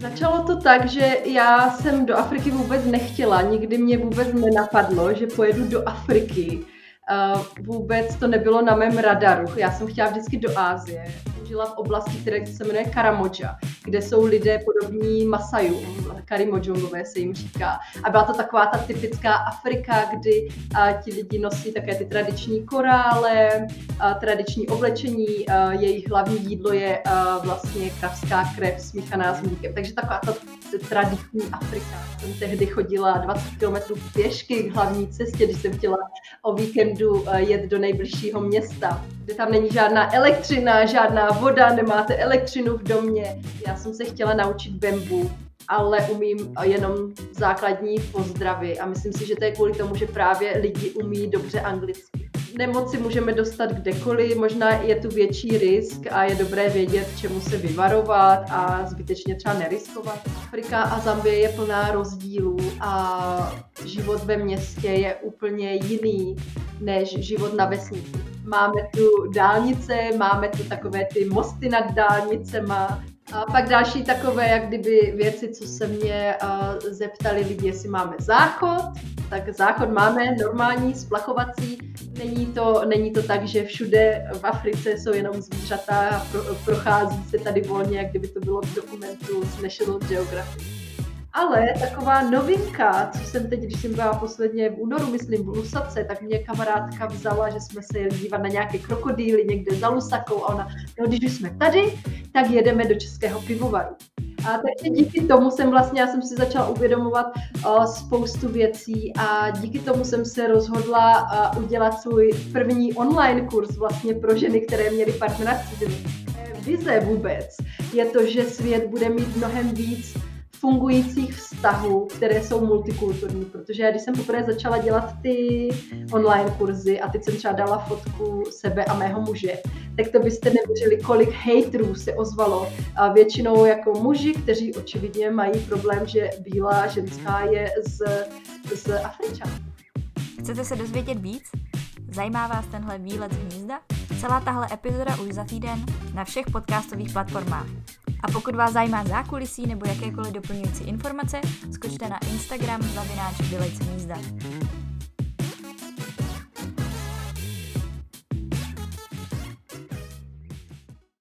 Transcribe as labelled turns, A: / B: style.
A: Začalo to tak, že já jsem do Afriky vůbec nechtěla, nikdy mě vůbec nenapadlo, že pojedu do Afriky. Uh, vůbec to nebylo na mém radaru. Já jsem chtěla vždycky do Ázie žila v oblasti, která se jmenuje Karamoja, kde jsou lidé podobní Masajům, Karimojongové se jim říká. A byla to taková ta typická Afrika, kdy a, ti lidi nosí také ty tradiční korále, a, tradiční oblečení, a, jejich hlavní jídlo je a, vlastně kravská krev smíchaná s mlíkem. Takže taková ta tradiční Afrika. Jsem tehdy chodila 20 km pěšky k hlavní cestě, když jsem chtěla o víkendu jet do nejbližšího města, kde tam není žádná elektřina, žádná voda, nemáte elektřinu v domě. Já jsem se chtěla naučit bambu, ale umím jenom základní pozdravy a myslím si, že to je kvůli tomu, že právě lidi umí dobře anglicky. Nemoci můžeme dostat kdekoliv, možná je tu větší risk a je dobré vědět, čemu se vyvarovat a zbytečně třeba neriskovat. Afrika a Zambie je plná rozdílů a život ve městě je úplně jiný než život na vesnici. Máme tu dálnice, máme tu takové ty mosty nad dálnicema, a pak další takové, jak kdyby věci, co se mě uh, zeptali lidi, jestli máme záchod, tak záchod máme normální, splachovací. Není to, není to tak, že všude v Africe jsou jenom zvířata a pro, prochází se tady volně, jak kdyby to bylo v dokumentu z National Geographic. Ale taková novinka, co jsem teď, když jsem byla posledně v únoru, myslím, v Lusace, tak mě kamarádka vzala, že jsme se jeli dívat na nějaké krokodýly někde za Lusakou a ona, no když už jsme tady, tak jedeme do Českého pivovaru. A takže díky tomu jsem vlastně, já jsem si začala uvědomovat uh, spoustu věcí a díky tomu jsem se rozhodla uh, udělat svůj první online kurz vlastně pro ženy, které měly partnera v. Vize vůbec je to, že svět bude mít mnohem víc fungujících vztahů, které jsou multikulturní, protože když jsem poprvé začala dělat ty online kurzy a teď jsem třeba dala fotku sebe a mého muže, tak to byste nevěřili, kolik hejtrů se ozvalo. A většinou jako muži, kteří očividně mají problém, že bílá ženská je z, z Afričanů.
B: Chcete se dozvědět víc? Zajímá vás tenhle výlet z hnízda? Celá tahle epizoda už za týden na všech podcastových platformách. A pokud vás zajímá zákulisí nebo jakékoliv doplňující informace, skočte na Instagram zavináč hnízda.